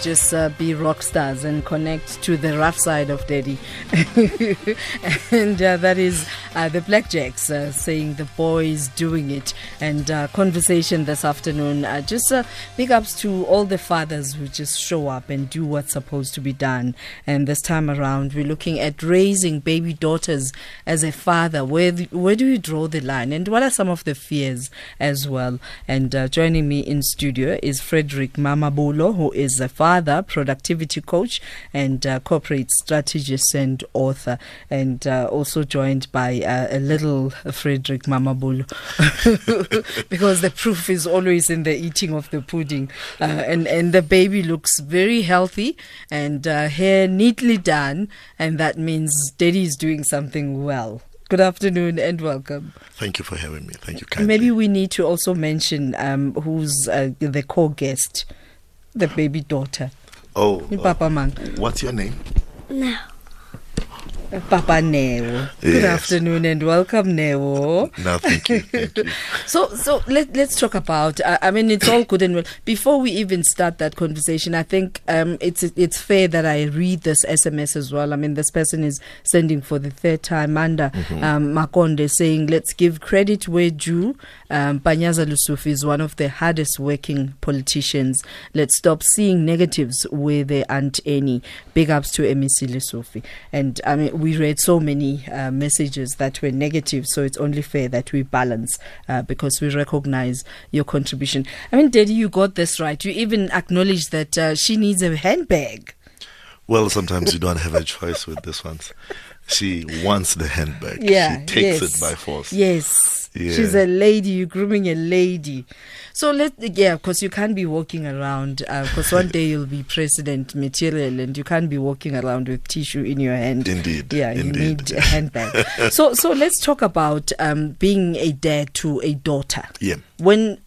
just uh, be rock stars and connect to the rough side of daddy. and uh, that is uh, the Blackjacks uh, saying the boys doing it. And uh, conversation this afternoon, uh, just big ups to all the fathers who just show up and do what's supposed to be done. And this time around, we're looking at raising baby daughters as a father. Where, where do you draw the line? And what are some of the fears as well? And joining me in studio is Fredrick Mamabolo, who is a father father, productivity coach, and uh, corporate strategist and author, and uh, also joined by uh, a little Fredrick Mamabolo, because the proof is always in the eating of the pudding, uh, and and the baby looks very healthy and uh, hair neatly done, and that means daddy is doing something well. Good afternoon and welcome. Thank you for having me. Thank you. Kindly. Maybe we need to also mention um, who's uh, the co-guest the baby daughter. Oh. Papa uh, Man. What's your name? No. Papa Neo. Good yes. afternoon and welcome, Neo. No, thank you. Thank you. so, so let let's talk about. Uh, I mean, it's all good and well. Before we even start that conversation, I think um, it's it's fair that I read this SMS as well. I mean, this person is sending for the third time. Manda mm-hmm. um, Makonde saying, "Let's give credit where due." Um, Panyaza Lesufi is one of the hardest working politicians. Let's stop seeing negatives where there aren't any. Big ups to MEC Lesufi. And I mean we read so many uh, messages that were negative, so it's only fair that we balance uh, because we recognize your contribution. I mean, Daddy, you got this right. You even acknowledged that uh, she needs a handbag. Well, sometimes you don't have a choice with this one. She wants the handbag. Yeah, she takes yes. it by force. Yes. Yeah. She's a lady. You're grooming a lady. So let yeah, because you can't be walking around. Because uh, one day you'll be president material, and you can't be walking around with tissue in your hand. Indeed. Yeah, Indeed. you need a handbag. so so let's talk about um, being a dad to a daughter. Yeah. When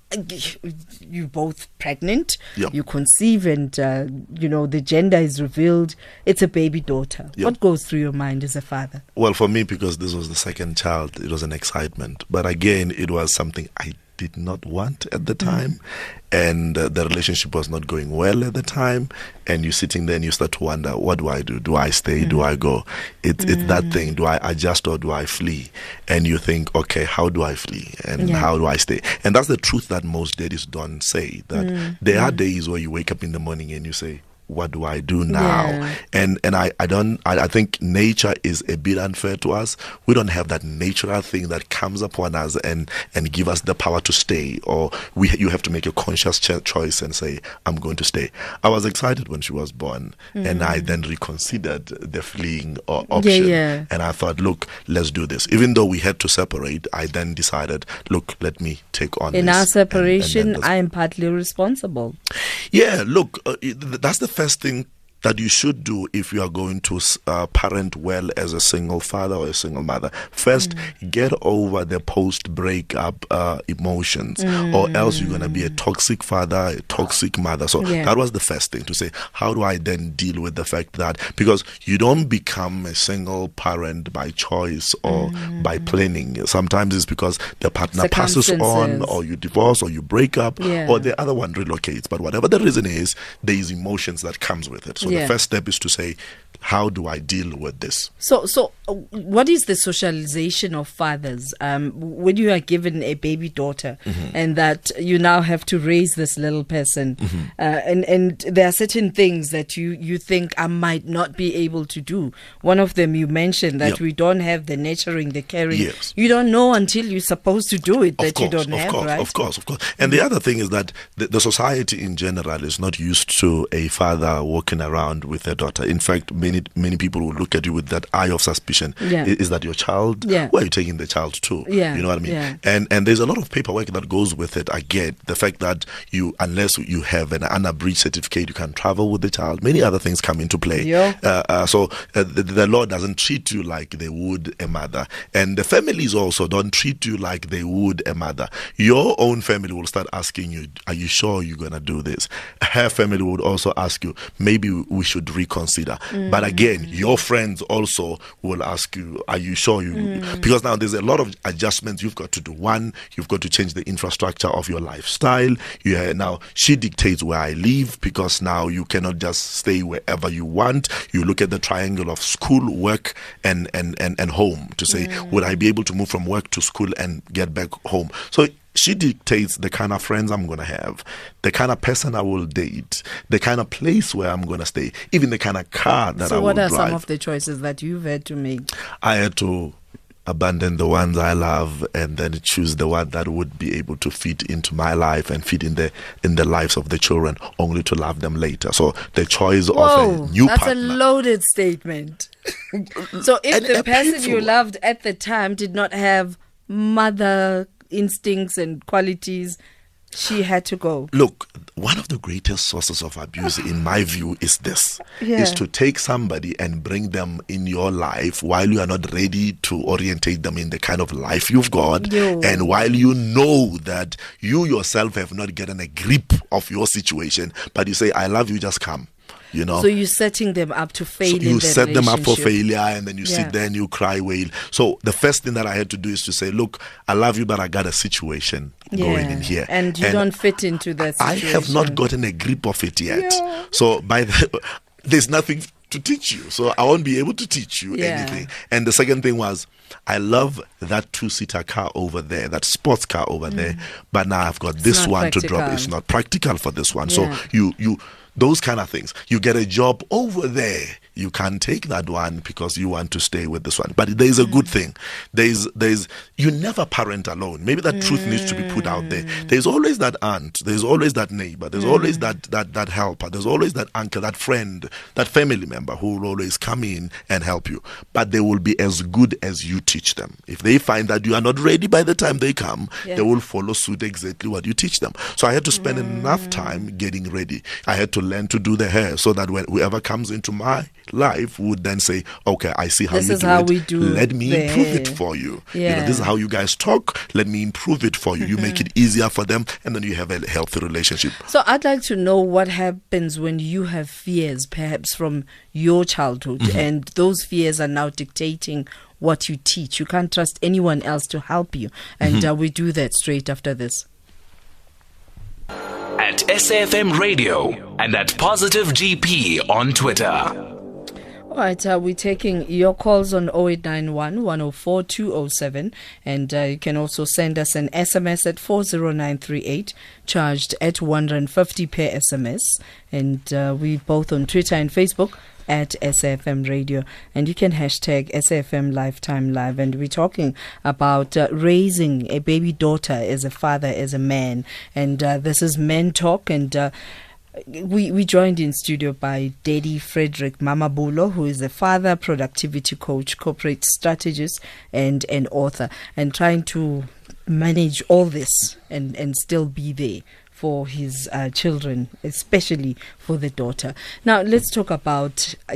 you both pregnant yep. you conceive and uh, you know the gender is revealed it's a baby daughter yep. what goes through your mind as a father well for me because this was the second child it was an excitement but again it was something i did not want at the time, mm. and uh, the relationship was not going well at the time. And you're sitting there and you start to wonder, what do I do? Do I stay? Mm. Do I go? It's it's that mm. thing. Do I adjust or do I flee? And you think, okay, how do I flee and yeah. how do I stay? And that's the truth that most daddies don't say. That mm. there are mm. days where you wake up in the morning and you say, what do I do now? Yeah. And and I, I don't I, I, think nature is a bit unfair to us. We don't have that natural thing that comes upon us and and give us the power to stay. Or we you have to make a conscious choice and say I'm going to stay. I was excited when she was born, mm. and I then reconsidered the fleeing uh, option. Yeah, yeah. And I thought, look, let's do this. Even though we had to separate, I then decided, look, let me take on. In our separation, and, and I am partly responsible. Yeah, look, uh, that's the first thing that you should do if you are going to uh, parent well as a single father or a single mother. First, mm. get over the post breakup uh, emotions, mm. or else you're going to be a toxic father, a toxic mother. So yeah. that was the first thing to say. How do I then deal with the fact that because you don't become a single parent by choice or mm. by planning. Sometimes it's because the partner passes on, or you divorce, or you break up, yeah. or the other one relocates. But whatever the reason is, there is emotions that comes with it. So. The first step is to say, how do I deal with this? So, so uh, what is the socialization of fathers um, when you are given a baby daughter mm-hmm. and that you now have to raise this little person, mm-hmm. uh, and and there are certain things that you you think I might not be able to do. One of them you mentioned that yep. we don't have the nurturing, the caring. Yes. You don't know until you're supposed to do it that course, you don't of have, course, right? Of course, of course. And the other thing is that the, the society in general is not used to a father walking around with a daughter. In fact, many many many people will look at you with that eye of suspicion. Yeah. Is, is, that your child? Yeah. Where are you taking the child to? Yeah. You know what I mean? Yeah. And and there's a lot of paperwork that goes with it. I get the fact that you unless you have an unabridged certificate, you can travel with the child. Many other things come into play. Yeah. Uh, uh, so uh, the, the law doesn't treat you like they would a mother, and the families also don't treat you like they would a mother. Your own family will start asking you, "Are you sure you're gonna do this?" Her family would also ask you, "Maybe we should reconsider." Mm. But Again, your friends also will ask you, Are you sure you? Hmm. Because now there's a lot of adjustments you've got to do. One, you've got to change the infrastructure of your lifestyle. You have, now she dictates where I live because now you cannot just stay wherever you want. You look at the triangle of school, work, and and and, and home to say, hmm. would I be able to move from work to school and get back home? So she dictates the kind of friends I'm going to have, the kind of person I will date, the kind of place where I'm going to stay, even the kind of car that I will drive. So, what are some of the choices that you've had to make? I had to abandon the ones I love and then choose the one that would be able to fit into my life and fit in the in the lives of the children, only to love them later. So the choice of a new that's partner. a loaded statement. so, if And the person painful you loved at the time did not have mother instincts and qualities, she had to go. Look, one of the greatest sources of abuse, in my view, is this: Yeah. is to take somebody and bring them in your life while you are not ready to orientate them in the kind of life you've got, Yo. and while you know that you yourself have not gotten a grip of your situation, but you say, "I love you, just come." You know. So, you're setting them up to fail So you set them up for failure and then you Yeah. sit there and you cry wail so the first thing that i had to do is to say look i love you but i got a situation going in here And you don't fit into that i have not gotten a grip of it yet Yeah. so by the there's nothing to teach you so i won't be able to teach you Yeah. anything and the second thing was I love that two-seater car over there, that sports car over there. But now I've got this Mm. not one to drop. It's not practical for this one. Yeah. So you you those kind of things. You get a job over there. You can't take that one because you want to stay with this one. But there is a good mm. thing. There's there's you never parent alone. Maybe that truth needs to be put out there. Mm. There's always that aunt. There's always that neighbor. There's always mm. that that that helper. There's always that uncle, that friend, that family member who will always come in and help you. But they will be as good as you teach them. If they find that you are not ready by the time they come, Yeah. they will follow suit exactly what you teach them. So I had to spend enough time getting ready. I had to learn to do the hair so that when whoever comes into my life would then say, "Okay, I see how This you is do how it. we do Let me the improve it for you. You know, this is how you guys talk. Let me improve it for you. You make it easier for them, and then you have a healthy relationship. So I'd like to know what happens when you have fears, perhaps from your childhood, Mm-hmm. and those fears are now dictating what you teach. You can't trust anyone else to help you, and Mm-hmm. uh, we do that straight after this. At SAFM Radio and at Positive GP on Twitter. All right, uh, we're taking your calls on 0891 104 207, and uh, you can also send us an SMS at 40938, charged at 150 per SMS. And uh, we both on Twitter and Facebook at SAFM Radio, and you can hashtag SAFM Lifetime Live. And we're talking about uh, raising a baby daughter as a father, as a man. And uh, this is Men Talk, and uh, we we joined in studio by Daddy Fredrick Mamabolo, who is a father, productivity coach, corporate strategist, and an author, and trying to manage all this and and still be there for his uh, children, especially for the daughter. Now, let's talk about uh,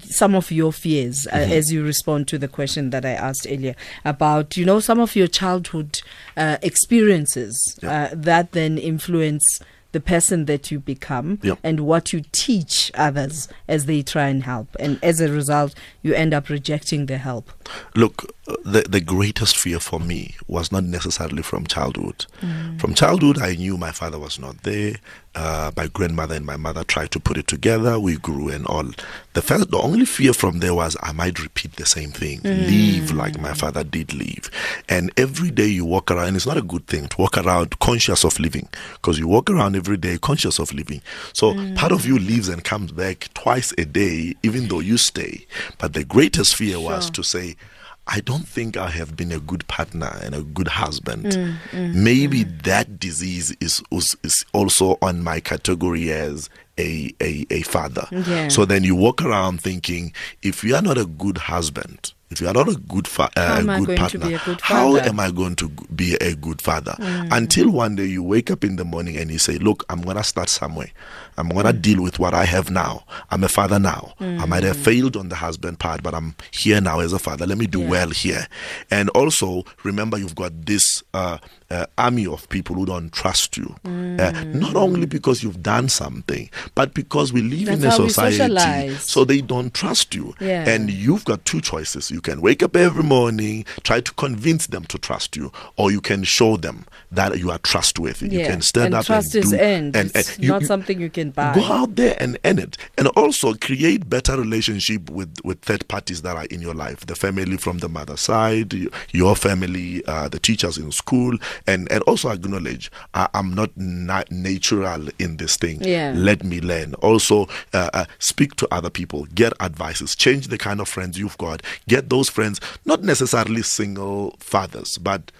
some of your fears uh, as you respond to the question that I asked earlier about, you know, some of your childhood uh, experiences uh, that then influence the person that you become Yep. and what you teach others as they try and help. And as a result, you end up rejecting the help. Look, the the greatest fear for me was not necessarily from childhood. Mm. From childhood, I knew my father was not there. Uh, my grandmother and my mother tried to put it together. We grew and all. The first, the only fear from there was I might repeat the same thing, mm. leave like my father did leave. And every day you walk around, and it's not a good thing to walk around conscious of living, because you walk around every day conscious of living. So mm. part of you leaves and comes back twice a day, even though you stay. But the greatest fear was to say, I don't think I have been a good partner and a good husband. Mm, mm, Maybe mm. that disease is, is is also on my category as a a, a father. Yeah. So then you walk around thinking, if you are not a good husband, if you are not a good fa- uh, good partner, a good how am I going to be a good father? Mm. Until one day you wake up in the morning and you say, "Look, I'm gonna start somewhere. I'm gonna Mm. deal with what I have now. I'm a father now. I might have failed on the husband part, but I'm here now as a father. Let me do Yeah. well here." And also remember, you've got this uh, uh, army of people who don't trust you. Uh, not only because you've done something, but because we live in a That's how we society, so they don't trust you. Yeah. And you've got two choices. You can wake up every morning, try to convince them to trust you, or you can show them that you are trustworthy. You can stand and up trust and is do, earned. and, it's and you- not you- something you can buy. Go out there and earn it, and also create better relationship with with third parties that are in your life, the family from the mother side, your family, uh, the teachers in school, and and also acknowledge I, I'm not na- natural in this thing. Yeah. Let me learn. Also, uh, uh, speak to other people, get advices, change the kind of friends you've got. Get those friends, not necessarily single fathers, but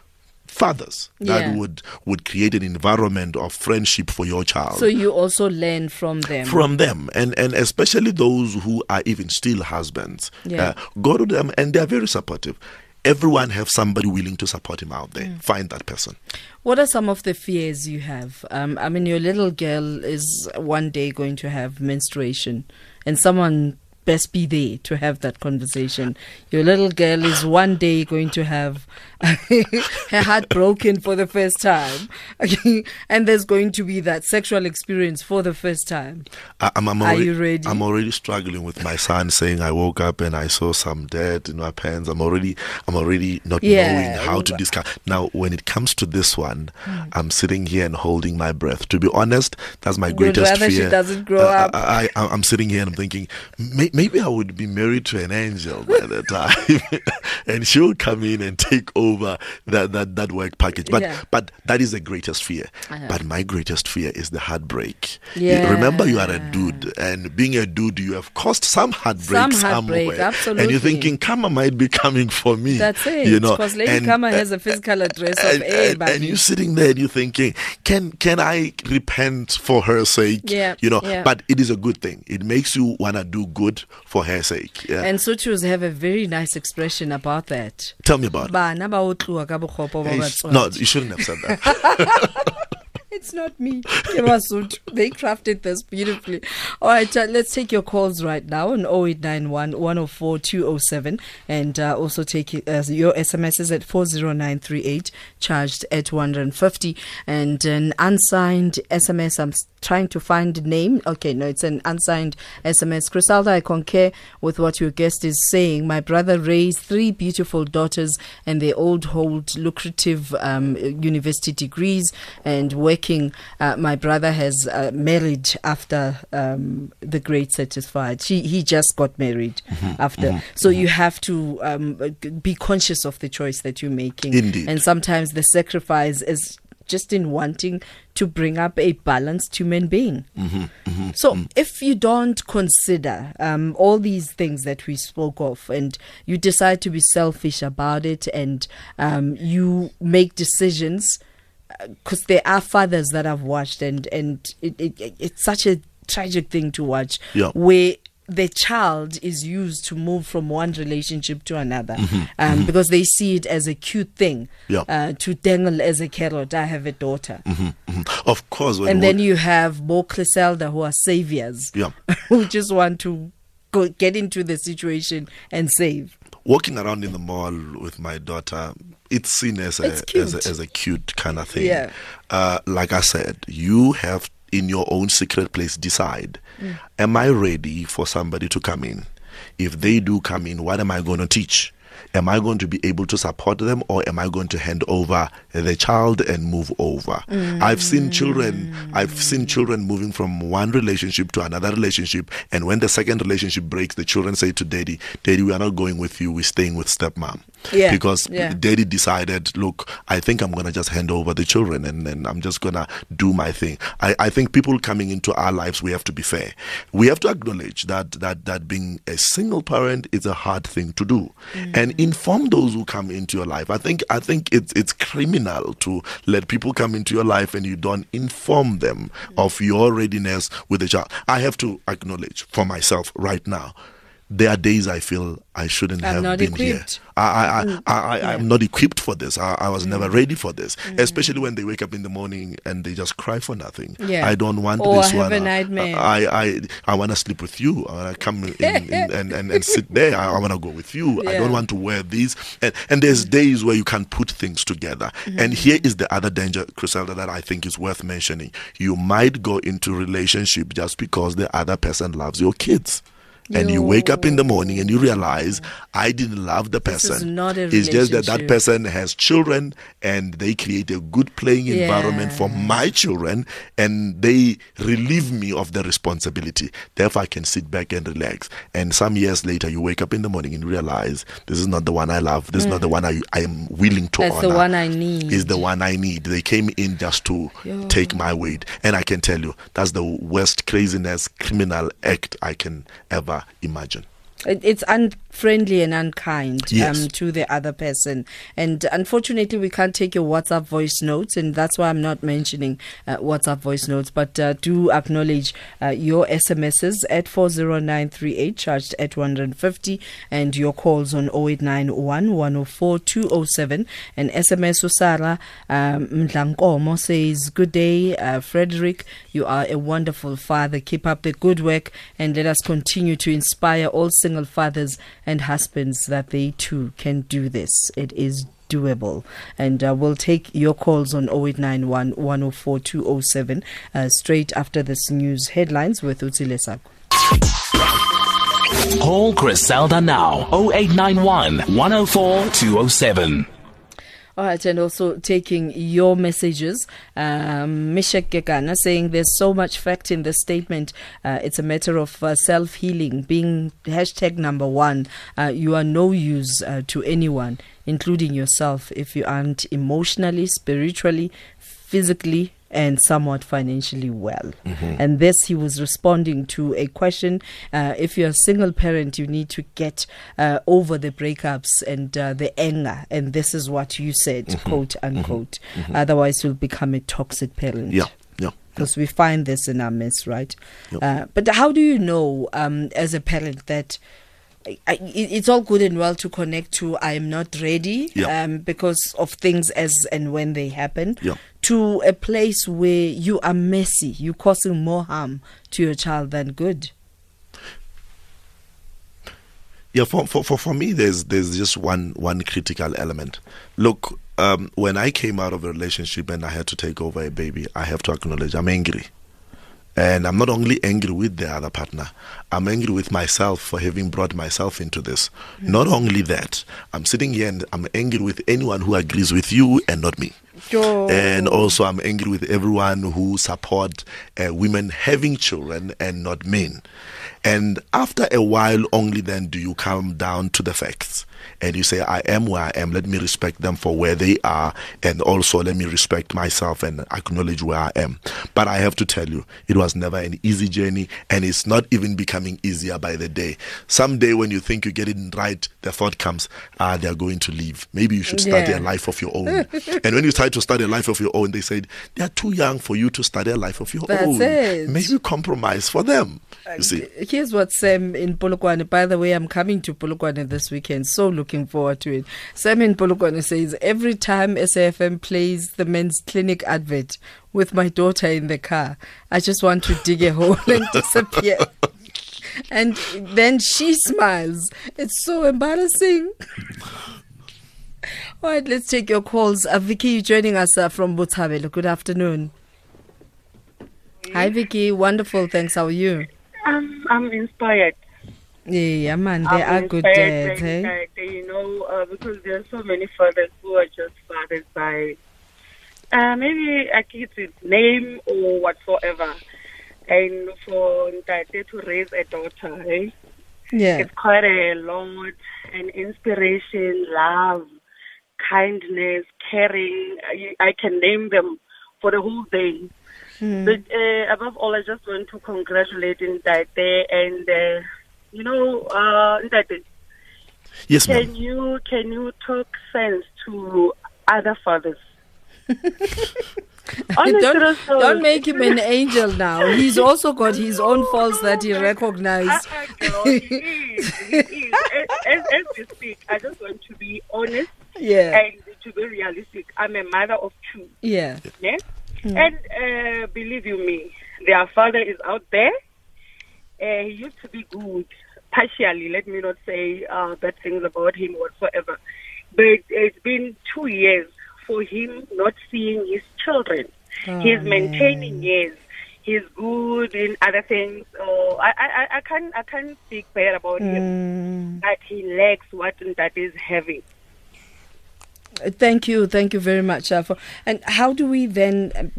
fathers Yeah. that would would create an environment of friendship for your child so you also learn from them. from them and and especially those who are even still husbands Yeah. uh, go to them and they're very supportive everyone have somebody willing to support him out Mm. there find that person What are some of the fears you have? Um, I mean, your little girl is one day going to have menstruation, and someone best be there to have that conversation. Your little girl is one day going to have her heart broken for the first time, and there's going to be that sexual experience for the first time. I, I'm, I'm Are already, you ready? I'm already struggling with my son saying I woke up and I saw some dirt in my pants. I'm already I'm already not Yeah. knowing how to discuss. Now, when it comes to this one, Hmm. I'm sitting here and holding my breath. To be honest, that's my greatest rather she fear. doesn't grow Uh, up. I, I, I'm sitting here and I'm thinking may, maybe I would be married to an angel by the time, and she will come in and take over that that that work package. But Yeah. but that is the greatest fear. Uh-huh. But my greatest fear is the heartbreak. Yeah. Remember, you are a dude, and being a dude, you have caused some heartbreak Some heartbreak, somewhere, and you're thinking karma might be coming for me. That's it. You know, because Lady and- Kama has a physical address of and, and, and you're sitting there and you're thinking, can can I repent for her sake? Yeah, You know, yeah. but it is a good thing. It makes you wanna do good for her sake. Yeah. and Sutus have a very nice expression about that. Tell me about it. საოtlოა გამოხო ოპოვაბაწო. ნო, იშურნებს ადა. It's not me. Ke Basotho. They crafted this beautifully. All right, uh, let's take your calls right now on 0891 104 207 and uh, also take uh, your SMSs at 40938, charged at 150. And an unsigned SMS, I'm trying to find the name. Okay, no, it's an unsigned SMS. Griselda, I concur with what your guest is saying. My brother raised three beautiful daughters and they all hold lucrative um, university degrees and Uh, my brother has uh, married after um, the great satisfied. She, he just got married after. So you have to um, be conscious of the choice that you're making. Indeed. And sometimes the sacrifice is just in wanting to bring up a balanced human being. So, if you don't consider um, all these things that we spoke of, and you decide to be selfish about it, and um, you make decisions, because there are fathers that I've watched, and and it, it, it- it's such a tragic thing to watch, Yeah. where the child is used to move from one relationship to another, um, because they see it as a cute thing. Yeah. Uh, to dangle as a carrot, I have a daughter. Mhm. Of course, And then you have Bo Griselda who are saviors Yeah. who just want to go get into the situation and save. walking around in the mall with my daughter, it's seen as a, as cute. a as a cute kind of thing. Yeah. Uh, like I said, you have in your own secret place decide: Mm. Am I ready for somebody to come in? If they do come in, what am I going to teach? Am I going to be able to support them, or am I going to hand over the child and move over? I've seen children. I've seen children moving from one relationship to another relationship, and when the second relationship breaks, the children say to daddy, "Daddy, we are not going with you. We're staying with stepmom." Yeah, because yeah. daddy decided, look, I think I'm going to just hand over the children and, and I'm just going to do my thing. I, I think people coming into our lives, we have to be fair. We have to acknowledge that, that, that being a single parent is a hard thing to do mm. and inform those who come into your life. I think, I think it's, it's criminal to let people come into your life and you don't inform them of your readiness with the child. I have to acknowledge for myself right now there are days I feel I shouldn't I'm have been equipped. here. I, I, Mm. I, I, I, I'm not equipped for this. I, I was never ready for this. Especially when they wake up in the morning and they just cry for nothing. Yeah. I don't want Or this have one. a I- nightmare. I, I, I want to sleep with you. I want to come in, in, and, and, and sit there. I, I want to go with you. I don't want to wear these. And, and there's days where you can put things together. Mm-hmm. And here is the other danger, Griselda, that I think is worth mentioning. You might go into relationship just because the other person loves your kids. And you wake up in the morning and you realize I didn't love the person. not a it's just that that person has children and they create a good playing environment for my children and they relieve me of the responsibility. Therefore, I can sit back and relax. And some years later, you wake up in the morning and realize this is not the one I love. This is not the one I, I am willing to Mm. That's honor. the one I need. Is the one I need. They came in just to Yo. take my weight. And I can tell you, that's the worst craziness, criminal act I can ever imagine. It- It's unfriendly and unkind Yes. um, to the other person. And unfortunately, we can't take your WhatsApp voice notes, and that's why I'm not mentioning uh, WhatsApp voice notes. But uh, do acknowledge uh, your SMSs at 40938, charged at 150, and your calls on 0891 104 207. And SMS Usara um, Mdlankomo says, Good day, uh, Fredrick. You are a wonderful father. Keep up the good work and let us continue to inspire all single fathers and husbands that they too can do this. It is doable. And uh, we'll take your calls on 0891 104 207 uh, straight after this news headlines with Utsile Sako. Call Griselda now 0891 104 207. All right, and also taking your messages. Um, Mishek Gekana saying there's so much fact in the statement. Uh, it's a matter of uh, self healing, being hashtag number one. Uh, you are no use uh, to anyone, including yourself, if you aren't emotionally, spiritually, physically, and somewhat financially well. And this, he was responding to a question. Uh, if you're a single parent, you need to get uh, over the breakups and uh, the anger. And this is what you said, quote unquote. Otherwise, you'll become a toxic parent Yeah, yeah. because we find this in our midst, right? Yep. Uh, but how do you know, um, as a parent, that I, I, it's all good and well to connect to I am not ready Yep. um, because of things as and when they happen, Yep. To a place where you are messy, you're causing more harm to your child than good. Yeah, for, for, for, for me, there's there's just one one critical element. Look, um, when I came out of a relationship and I had to take over a baby, I have to acknowledge I'm angry. And I'm not only angry with the other partner, I'm angry with myself for having brought myself into this. Not only that, I'm sitting here and I'm angry with anyone who agrees with you and not me. And also, I'm angry with everyone who support uh, women having children and not men. And after a while, only then do you come down to the facts. And you say, I am where I am. Let me respect them for where they are. And also, let me respect myself and acknowledge where I am. But I have to tell you, it was never an easy journey. And it's not even becoming easier by the day. Someday, when you think you get it right, the thought comes, ah, they're going to leave. Maybe you should start Yeah. a life of your own. and when you try to start a life of your own, they said, they are too young for you to start a life of your That's own. it. Maybe compromise for them. You see? Here's what Sam in Polokwane. By the way, I'm coming to Polokwane this weekend, so looking forward to it. Sam in Polokwane says every time SAFM plays the men's clinic advert with my daughter in the car, I just want to dig a hole and disappear. And then she smiles. It's so embarrassing. All right, let's take your calls. Uh, Vicky, you joining us uh, from Botshabelo. Good afternoon. Hi, Vicky. Wonderful. Thanks. How are you? Um, I'm inspired. Yeah, man, they are good dads, hey? that, You know, uh, because there are so many fathers who are just fathers by uh, maybe a kid's name or whatsoever. And for Ntate to raise a daughter, eh? Yeah. it's quite a lot. And inspiration, love, kindness, caring. I, I can name them for the whole day. Hmm. But uh, above all, I just want to congratulate Ntate and, uh, you know, uh, Ntate, Yes, can ma'am. you can you talk sense to other fathers? Honest don't, don't make him an angel now. He's also got his own faults that he recognized. He is. it is. as, as, as we speak, I just want to be honest Yeah. and to be realistic. I'm a mother of two. Yeah. Yeah? And uh, believe you me, their father is out there. Uh, he used to be good, partially. Let me not say uh, bad things about him whatsoever. But it's been two years for him not seeing his children. He's maintaining yes. He's good in other things. Oh, I, I, I can't, I can't speak bad about him. But he lacks what that is having. Thank you, thank you very much. Uh, for, and how do we then um,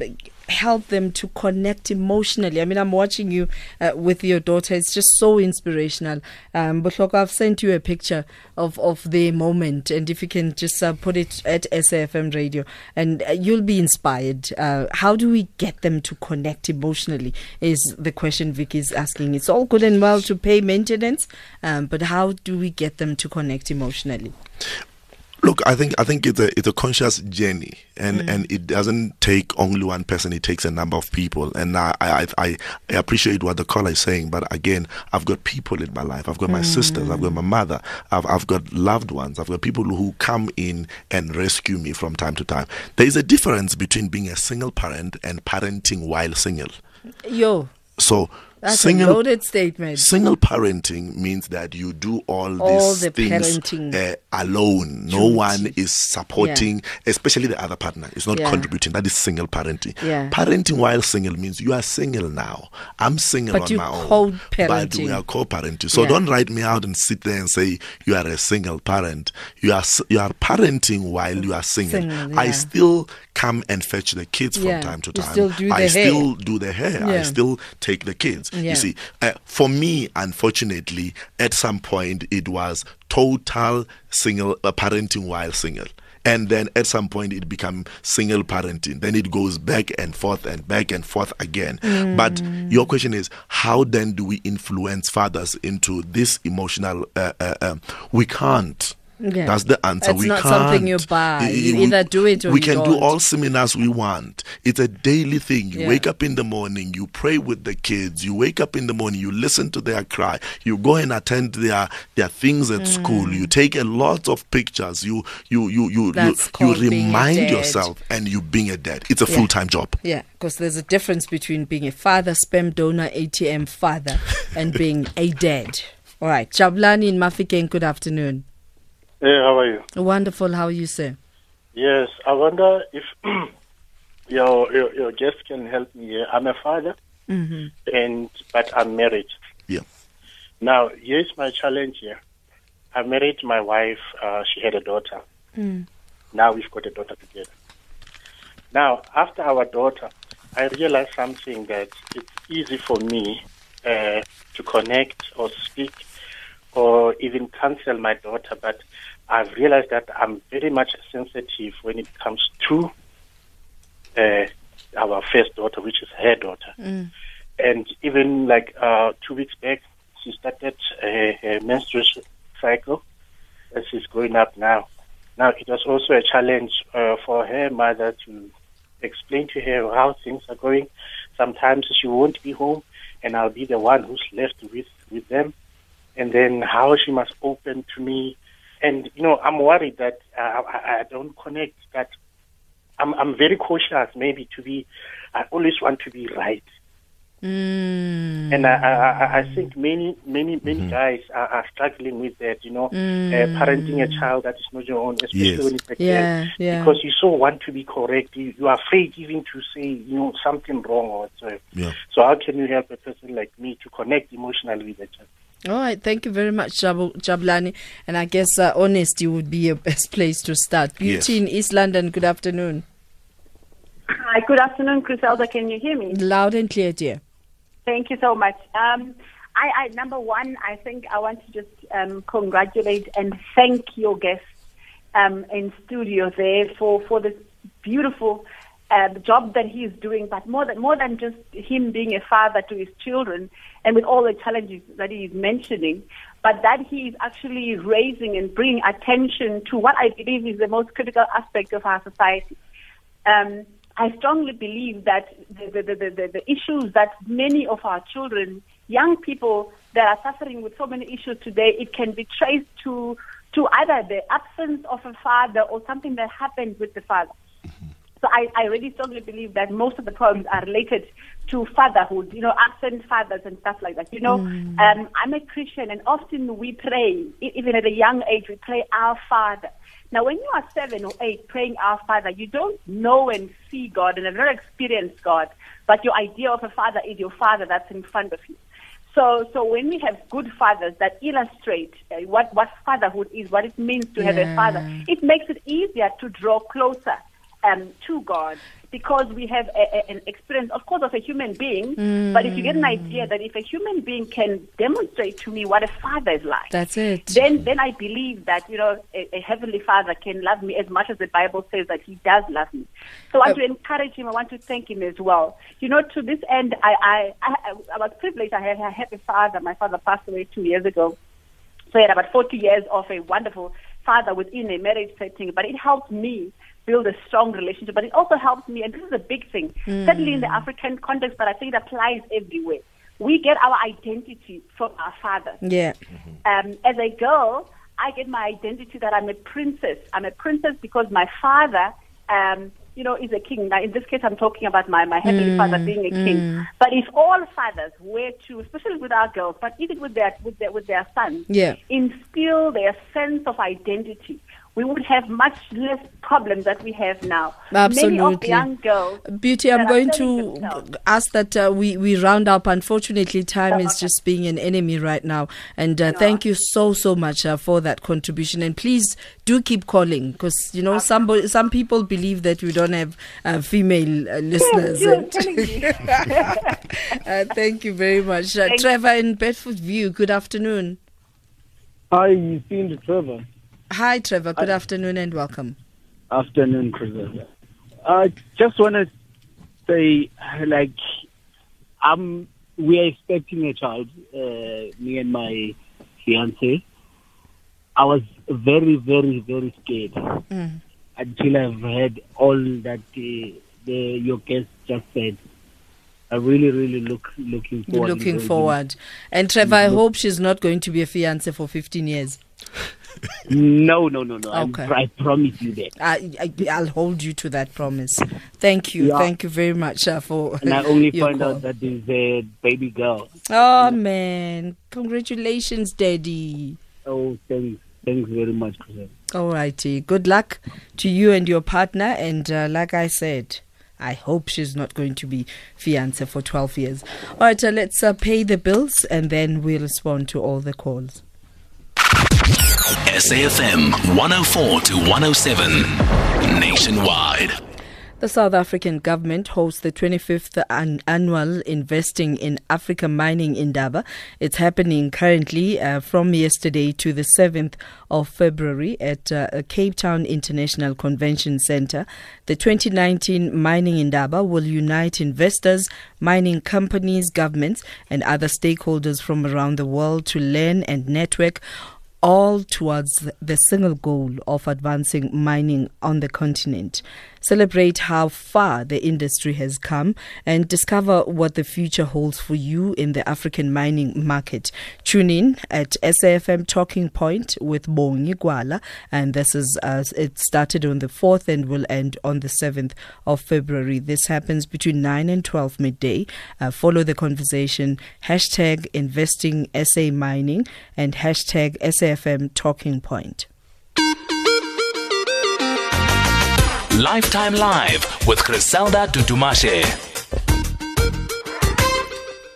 help them to connect emotionally? I mean, I'm watching you uh, with your daughter. It's just so inspirational. Um, but look, I've sent you a picture of of the moment, and if you can just uh, put it at SAFM Radio, and uh, you'll be inspired. Uh, how do we get them to connect emotionally? Is the question Vicky is asking. It's all good and well to pay maintenance, um, but how do we get them to connect emotionally? Look, I think I think it's a it's a conscious journey, and mm. and it doesn't take only one person. It takes a number of people, and I I I, I appreciate what the caller is saying. But again, I've got people in my life. I've got my mm. sisters. I've got my mother. I've I've got loved ones. I've got people who come in and rescue me from time to time. There is a difference between being a single parent and parenting while single. Yo, So that's single a loaded statement. Single parenting means that you do all, All these the things parenting uh, alone. No one is supporting, especially the other partner. is not Yeah. contributing. That is single parenting. Yeah. Parenting while single means you are single now. I'm single But on my own. But we are co-parenting. So Yeah. don't write me out and sit there and say you are a single parent. You are you are parenting while you are single. Single, I still come and fetch the kids from time to time. still do I the hair. still do the hair. I still take the kids. Yeah. You see, uh, for me, unfortunately, at some point it was total single uh, parenting while single. And then at some point it become single parenting. Then it goes back and forth and back and forth again. But your question is, how then do we influence fathers into this emotional? Uh, uh, um, we can't. Yeah. That's the answer. It's we not can't. something you buy. You we- either do it or we can do don't. all seminars we want. It's a daily thing. You Yeah. wake up in the morning, you pray with the kids. You wake up in the morning, you listen to their cry. You go and attend their their things at school. Mm. You take a lot of pictures. You you you you That's you, you remind yourself, and you being a dad. It's a Yeah. full time job. Yeah, because there's a difference between being a father, sperm donor, ATM father, and being a dad. All right, Jablani in Mafikeng, good afternoon. Hey, how are you? Wonderful, how are you, sir? Yes, I wonder if your, your your guest can help me here. I'm a father, Mm-hmm. and but I'm married. Yeah. Now, here's my challenge here. I married my wife. Uh, she had a daughter. Mm. Now we've got a daughter together. Now, after our daughter, I realized something that it's easy for me uh, to connect or speak or even counsel my daughter, but I've realized that I'm very much sensitive when it comes to uh, our first daughter, which is her daughter. And even like uh, two weeks back, she started her, her menstruation cycle, and she's growing up now. Now, it was also a challenge uh, for her mother to explain to her how things are going. Sometimes she won't be home, and I'll be the one who's left with, with them. And then how she must open to me. And, you know, I'm worried that uh, I, I don't connect, that I'm, I'm very cautious maybe to be, I always want to be right. Mm. And I, I, I- I think many, many, many guys are, are struggling with that, you know, Mm. uh, parenting a child that is not your own, especially Yes. when it's a Yeah, girl, yeah. because you so want to be correct. You, you are afraid even to say, you know, something wrong or whatsoever. Yeah. So how can you help a person like me to connect emotionally with a child? All right, thank you very much, Jab- Jablani. And I guess uh, honesty would be a best place to start. Beauty Yes. in East London, good afternoon. Hi, good afternoon, Griselda. Can you hear me? Loud and clear, dear. Thank you so much. Um, I, I number one, I think I want to just um, congratulate and thank your guests um, in studio there for for this beautiful uh, the job that he is doing. But more than more than just him being a father to his children, and with all the challenges that he is mentioning, but that he is actually raising and bringing attention to what I believe is the most critical aspect of our society. Um, I strongly believe that the, the, the, the, the issues that many of our children, young people that are suffering with so many issues today, it can be traced to to either the absence of a father or something that happened with the father. So I, I really strongly believe that most of the problems are related to fatherhood, you know, absent fathers and stuff like that. You know, Mm. um, I'm a Christian and often we pray, even at a young age, we pray our Father. Now, when you are seven or eight praying our Father, you don't know and see God and have not experienced God, but your idea of a father is your father that's in front of you. So, so when we have good fathers that illustrate uh, what, what fatherhood is, what it means to have a father, it makes it easier to draw closer um, to God because we have a, a, an experience, of course, of a human being. But if you get an idea that if a human being can demonstrate to me what a father is like, That's it. then then I believe that you know a, a heavenly Father can love me as much as the Bible says that He does love me. So I want to encourage him. I want to thank him as well. You know, to this end, I I, I, I was privileged. I had, I had a father. My father passed away two years ago. So I had about 40 years of a wonderful father within a marriage setting, but it helped me build a strong relationship. But it also helps me, and this is a big thing, certainly in the African context, but I think it applies everywhere. We get our identity from our fathers yeah. um, as a girl, I get my identity that I'm a princess. I'm a princess because my father, um, you know, is a king. Now, in this case, I'm talking about my, my heavenly father being a king. But if all fathers were to, especially with our girls, but even with their with their with their sons, Yeah. instill their sense of identity, we would have much less problems that we have now. Many of Absolutely. the young girls. Beauty, I'm going to themselves. ask that uh, we, we round up. Unfortunately, time is okay. just being an enemy right now. And uh, thank you so, so much uh, for that contribution. And please do keep calling because, you know, some, some people believe that we don't have uh, female uh, listeners. you're And- uh, thank you very much. Uh, Thank- Trevor in Bedfordview, good afternoon. Hi, you seem Trevor. Hi, Trevor. Good afternoon and welcome. Afternoon, Christopher. I just want to say, like, um, we are expecting a child, uh, me and my fiance. I was very, very, very scared Mm. until I've heard all that uh, the your guest just said. I really, really look looking forward. looking forward. And Trevor, I hope she's not going to be a fiance for 15 years. No, no, no, no. Okay. I promise you that. I, I, I'll hold you to that promise. Thank you. Yeah. Thank you very much uh, for And I only found call. out that there's a baby girl. Oh, man. Congratulations, Daddy. Oh, thanks. Thanks very much, Chris. All righty. Good luck to you and your partner. And uh, like I said, I hope she's not going to be fiance for 12 years. All right, uh, let's uh, pay the bills and then we'll respond to all the calls. SAFM 104 to 107 nationwide. The South African government hosts the 25th an- annual Investing in Africa Mining Indaba. It's happening currently uh, from yesterday to the 7th of February at uh, Cape Town International Convention Center. The 2019 Mining Indaba will unite investors, mining companies, governments, and other stakeholders from around the world to learn and network all towards the single goal of advancing mining on the continent. Celebrate how far the industry has come and discover what the future holds for you in the African mining market. Tune in at SAFM Talking Point with Bongi Gwala, and this is uh, it started on the 4th and will end on the 7th of February. This happens between 9 and 12 midday. Uh, follow the conversation hashtag investing SA mining and hashtag SAFM Talking Point. Lifetime Live with Griselda Tutumashe.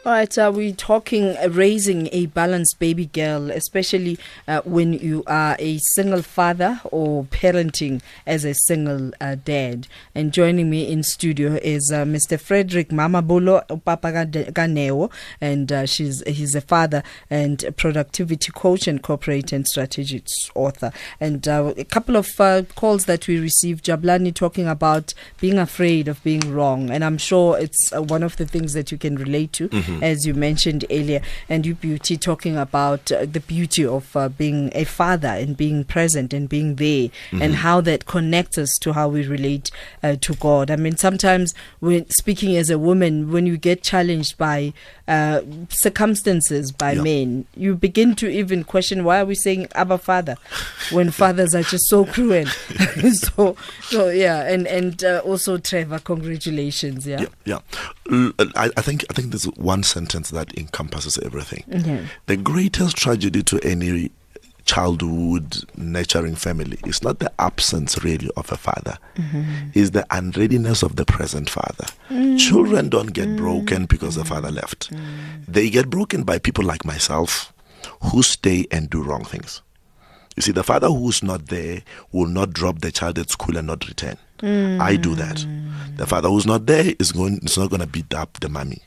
All right, uh, we're talking uh, raising a balanced baby girl, especially uh, when you are a single father or parenting as a single uh, dad. And joining me in studio is uh, Mr. Fredrick Mamabolo Papa Ganeo, and uh, she's he's a father and productivity coach and corporate and strategic author. And a couple of calls that we received, Jablani talking about being afraid of being wrong, and I'm sure it's one of the things that you can relate to as you mentioned earlier, and you beauty talking about uh, the beauty of uh, being a father and being present and being there, and how that connects us to how we relate uh, to God. I mean, sometimes when speaking as a woman, when you get challenged by uh, circumstances by Yeah. men, you begin to even question why are we saying Abba Father when fathers are just so cruel. so, so yeah, and and uh, also Trevor, congratulations, yeah. Yeah, yeah. I, I think I think there's one sentence that encompasses everything. Yeah. The greatest tragedy to any childhood nurturing family is not the absence really of a father mm-hmm. is the unreadiness of the present father mm. children don't get mm. broken because the father left mm. they get broken by people like myself who stay and do wrong things you see, the father who's not there will not drop the child at school and not return. I do that. The father who's not there is going is not going to beat up the mommy.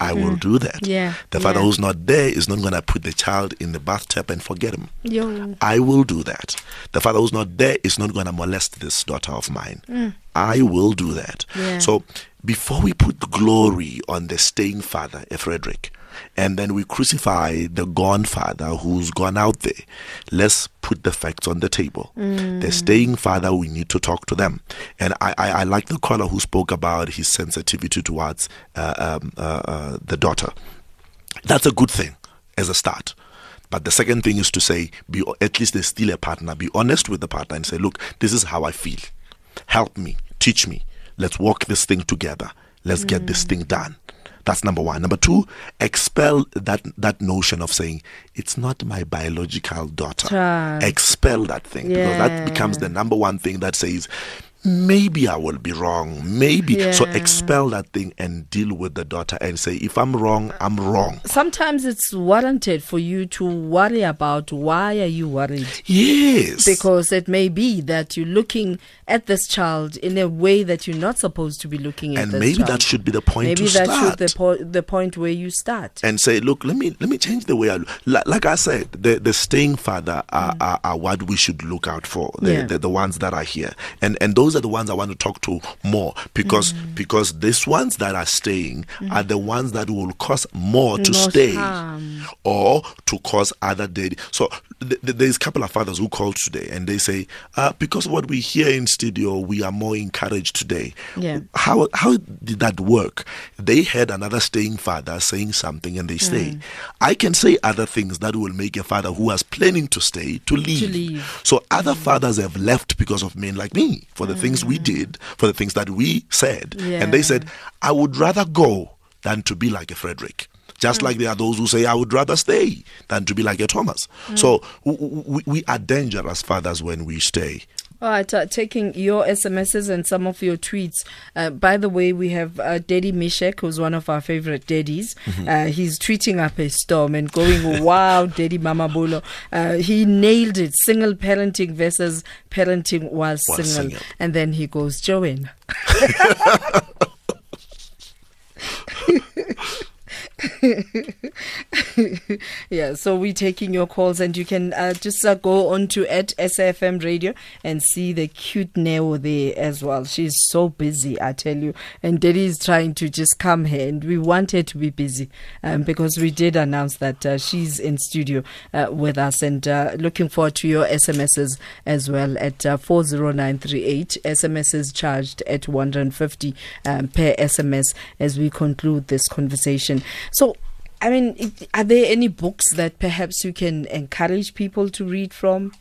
I will mm. do that. Yeah, The father yeah. who's not there is not going to put the child in the bathtub and forget him. Yo. I will do that. The father who's not there is not going to molest this daughter of mine. Mm. I will do that. Yeah. So before we put glory on the staying father, Fredrick, and then we crucify the gone father who's gone out there, let's put the facts on the table. The staying father, we need to talk to them. And I, I, I like the caller who spoke about his sensitivity towards uh, um, uh, uh, the daughter. That's a good thing as a start. But the second thing is to say, be at least there's still a partner. Be honest with the partner and say, look, this is how I feel. Help me, teach me. Let's walk this thing together. Let's get this mm. thing done. That's number one. Number two, expel that that notion of saying it's not my biological daughter. Child. Expel that thing because that becomes the number one thing that says maybe I will be wrong. Maybe so expel that thing and deal with the daughter and say if I'm wrong, I'm wrong. Sometimes it's warranted for you to worry about why are you worried? Yes. Because it may be that you're looking at this child in a way that you're not supposed to be looking at and maybe child. that should be the point maybe to that start. should the, po- the point where you start. and say, look, let me let me change the way I look. Like, like I said, the the staying father are, are, are what we should look out for. The, Mm. Yeah. the the ones that are here, and and those are the ones I want to talk to more because Mm. because these ones that are staying are the ones that will cause more to Most stay harm. or to cause other daddy. So th- th- there's a couple of fathers who called today and they say, uh, because of what we hear in studio, we are more encouraged today. Yeah. How how did that work? They had another staying father saying something and they stay. Mm. I can say other things that will make a father who was planning to stay to leave. leave. So other fathers have left because of men like me for the things we did, for the things that we said. And they. Said, I would rather go than to be like a Fredrick. Just Mm. like there are those who say, I would rather stay than to be like a Thomas. Mm. So w- w- we, we are dangerous fathers when we stay. All right, uh, taking your SMSs and some of your tweets. Uh, by the way, we have uh, Daddy Mishek, who's one of our favorite daddies. Mm-hmm. Uh, he's tweeting up a storm and going, wow, Daddy Mamabolo. Uh, he nailed it. Single parenting versus parenting while While single. single. And then he goes, Joanne. yeah, so we're taking your calls, and you can uh, just uh, go on to at SAFM Radio and see the cute Neo there as well. She's so busy, I tell you. And Daddy is trying to just come here, and we want her to be busy um, because we did announce that uh, she's in studio uh, with us, and uh, looking forward to your SMSs as well at uh, 40938. SMSs charged at 150 um, per SMS as we conclude this conversation. So, I mean, are there any books that perhaps you can encourage people to read from?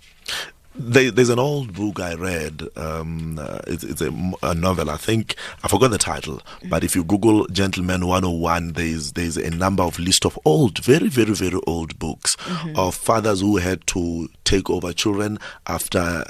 There, there's an old book I read. Um, uh, it's, it's a, a novel. I think I forgot the title, but if you Google "Gentleman 101," there's there's a number of list of old, very very very old books of fathers who had to take over children after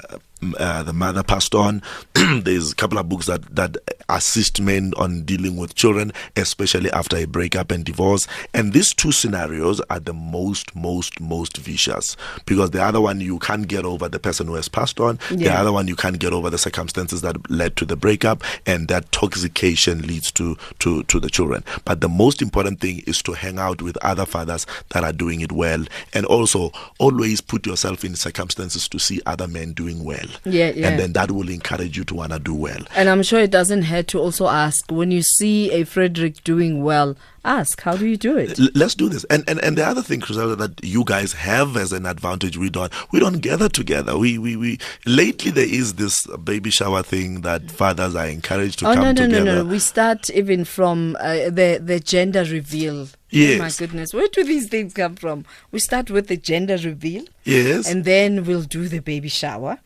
uh, the mother passed on. there's a couple of books that that assist men on dealing with children, especially after a breakup and divorce. And these two scenarios are the most most most vicious because the other one you can't get over the person who has passed on. The other one you can't get over the circumstances that led to the breakup, and that toxication leads to to to the children. But the most important thing is to hang out with other fathers that are doing it well, and also always put yourself in circumstances to see other men doing well. Yeah, yeah. And then that will encourage you to want to do well. And I'm sure it doesn't hurt to also ask when you see a Fredrick doing well, ask, how do you do it? L- let's do this. And, and and the other thing, Griselda, that you guys have as an advantage, we don't we don't gather together. We we, we lately there is this baby shower thing that fathers are encouraged to Oh come no no together. no no! We start even from uh, the the gender reveal. Yes. Oh my goodness, where do these things come from? We start with the gender reveal, Yes. and then we'll do the baby shower,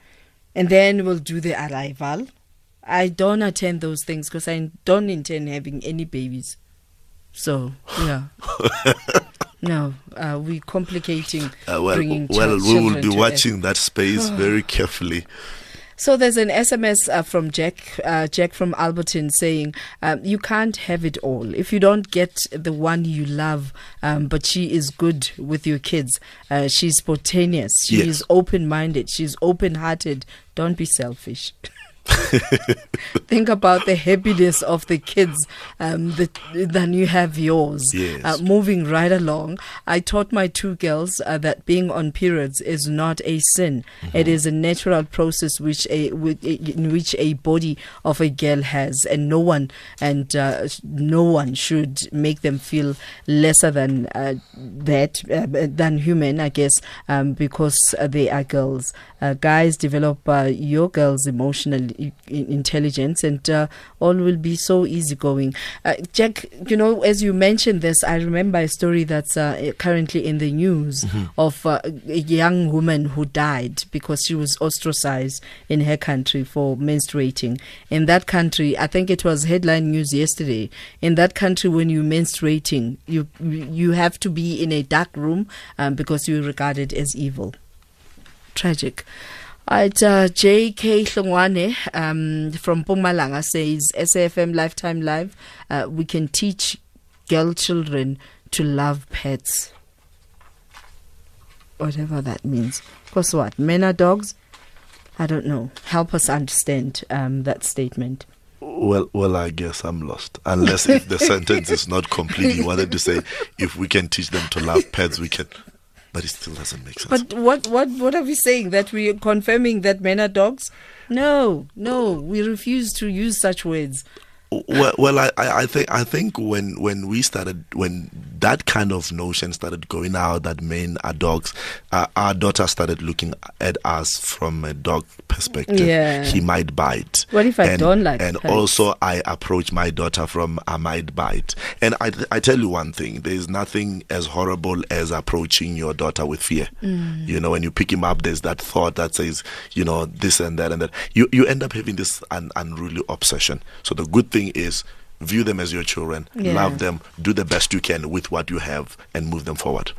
and then we'll do the arrival. I don't attend those things because I don't intend having any babies. So yeah, no, uh, we complicating Uh, well, well, we will be watching that space very carefully. So there's an SMS uh, from Jack, uh, Jack from Alberton saying, um, "You can't have it all. If you don't get the one you love, um, but she is good with your kids. Uh, she's spontaneous. She's Yes. open-minded. She's open-hearted. Don't be selfish." Think about the happiness of the kids um, the, than you have yours. Yes. Uh, moving right along, I taught my two girls uh, that being on periods is not a sin. It is a natural process which a with, in which a body of a girl has, and no one and uh, no one should make them feel lesser than uh, that uh, than human. I guess um, because they are girls. Uh, guys, develop uh, your girls' intelligence, and uh, all will be so easygoing. Uh, Jack, you know, as you mentioned this, I remember a story that's uh, currently in the news of uh, a young woman who died because she was ostracized in her country for menstruating. In that country, I think it was headline news yesterday. In that country, when you're menstruating, you you have to be in a dark room um, because you're regarded as evil tragic. Right, uh, J.K. Hlongwane um, from Mpumalanga says, SAFM Lifetime Live, uh, we can teach girl children to love pets. Whatever that means. Because what? Men are dogs? I don't know. Help us understand um, that statement. Well, well, I guess I'm lost. Unless if the sentence is not complete, you wanted to say if we can teach them to love pets, we can. But it still doesn't make sense. But what, what, what are we saying? That we are confirming that men are dogs? No, no, we refuse to use such words. Well, well I, I think I think when when we started when that kind of notion started going out that men are dogs, uh, our daughter started looking at us from a dog perspective. Yeah. He might bite. What if I and, don't like And also, I approach my daughter from I might bite. And I I tell you one thing: there is nothing as horrible as approaching your daughter with fear. Mm. You know, when you pick him up, there's that thought that says, you know, this and that and that. You you end up having this un, unruly obsession. So the good thing is view them as your children, Yeah. love them, do the best you can with what you have, and move them forward.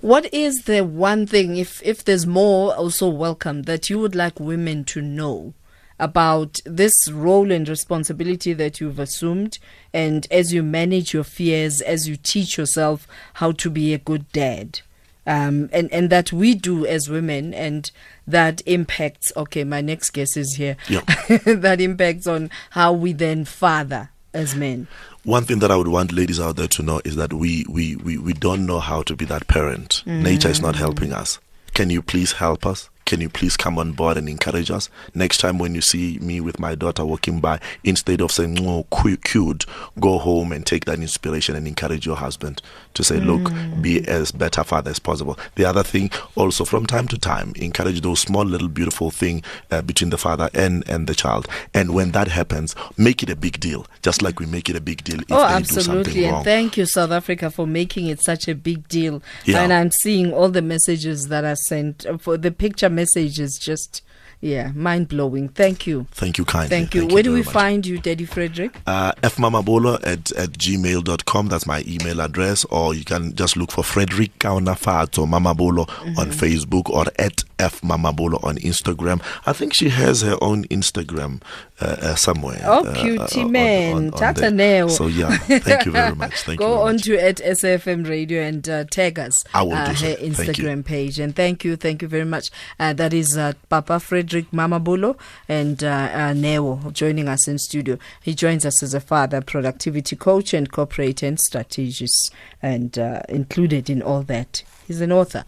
What is the one thing, if if there's more, also welcome that you would like women to know about this role and responsibility that you've assumed, and as you manage your fears, as you teach yourself how to be a good dad, um, and and that we do as women, and that impacts. Okay, my next guess is here. Yeah. that impacts on how we then father as men. One thing that I would want ladies out there to know is that we we, we, we don't know how to be that parent. Nature is not helping us. Can you please help us? Can you please come on board and encourage us? Next time when you see me with my daughter walking by, instead of saying, oh, cu- cute, go home and take that inspiration and encourage your husband to say, look, be as better father as possible. The other thing, also from time to time, encourage those small little beautiful thing uh, between the father and, and the child. And when that happens, make it a big deal, just like we make it a big deal if oh, they do something absolutely. wrong. And thank you, South Africa, for making it such a big deal. Yeah. And I'm seeing all the messages that are sent. uh, For the picture message is just, yeah, mind blowing. Thank you. Thank you kindly. Thank you. Where do we much. find you, Daddy Fredrick? uh, fmamabolo at, at gmail.com. That's my email address. Or you can just look for Fredrick Kaunafato Mamabolo Mm-hmm. on Facebook or at fmamabolo on Instagram. I think she has her own Instagram uh, uh, somewhere. Oh, uh, cutie uh, on- man. on- on Tata neo. So, yeah, thank you very much. Thank you Go on much. to at SAFM Radio and uh, tag us I will uh, do so. her Thank Instagram page. And thank you, thank you very much. Uh, that is uh, Papa Fredrick Mamabolo and uh, uh, Neo joining us in studio. He joins us as a father, productivity coach, and corporate and strategist, and uh, included in all that. He's an author.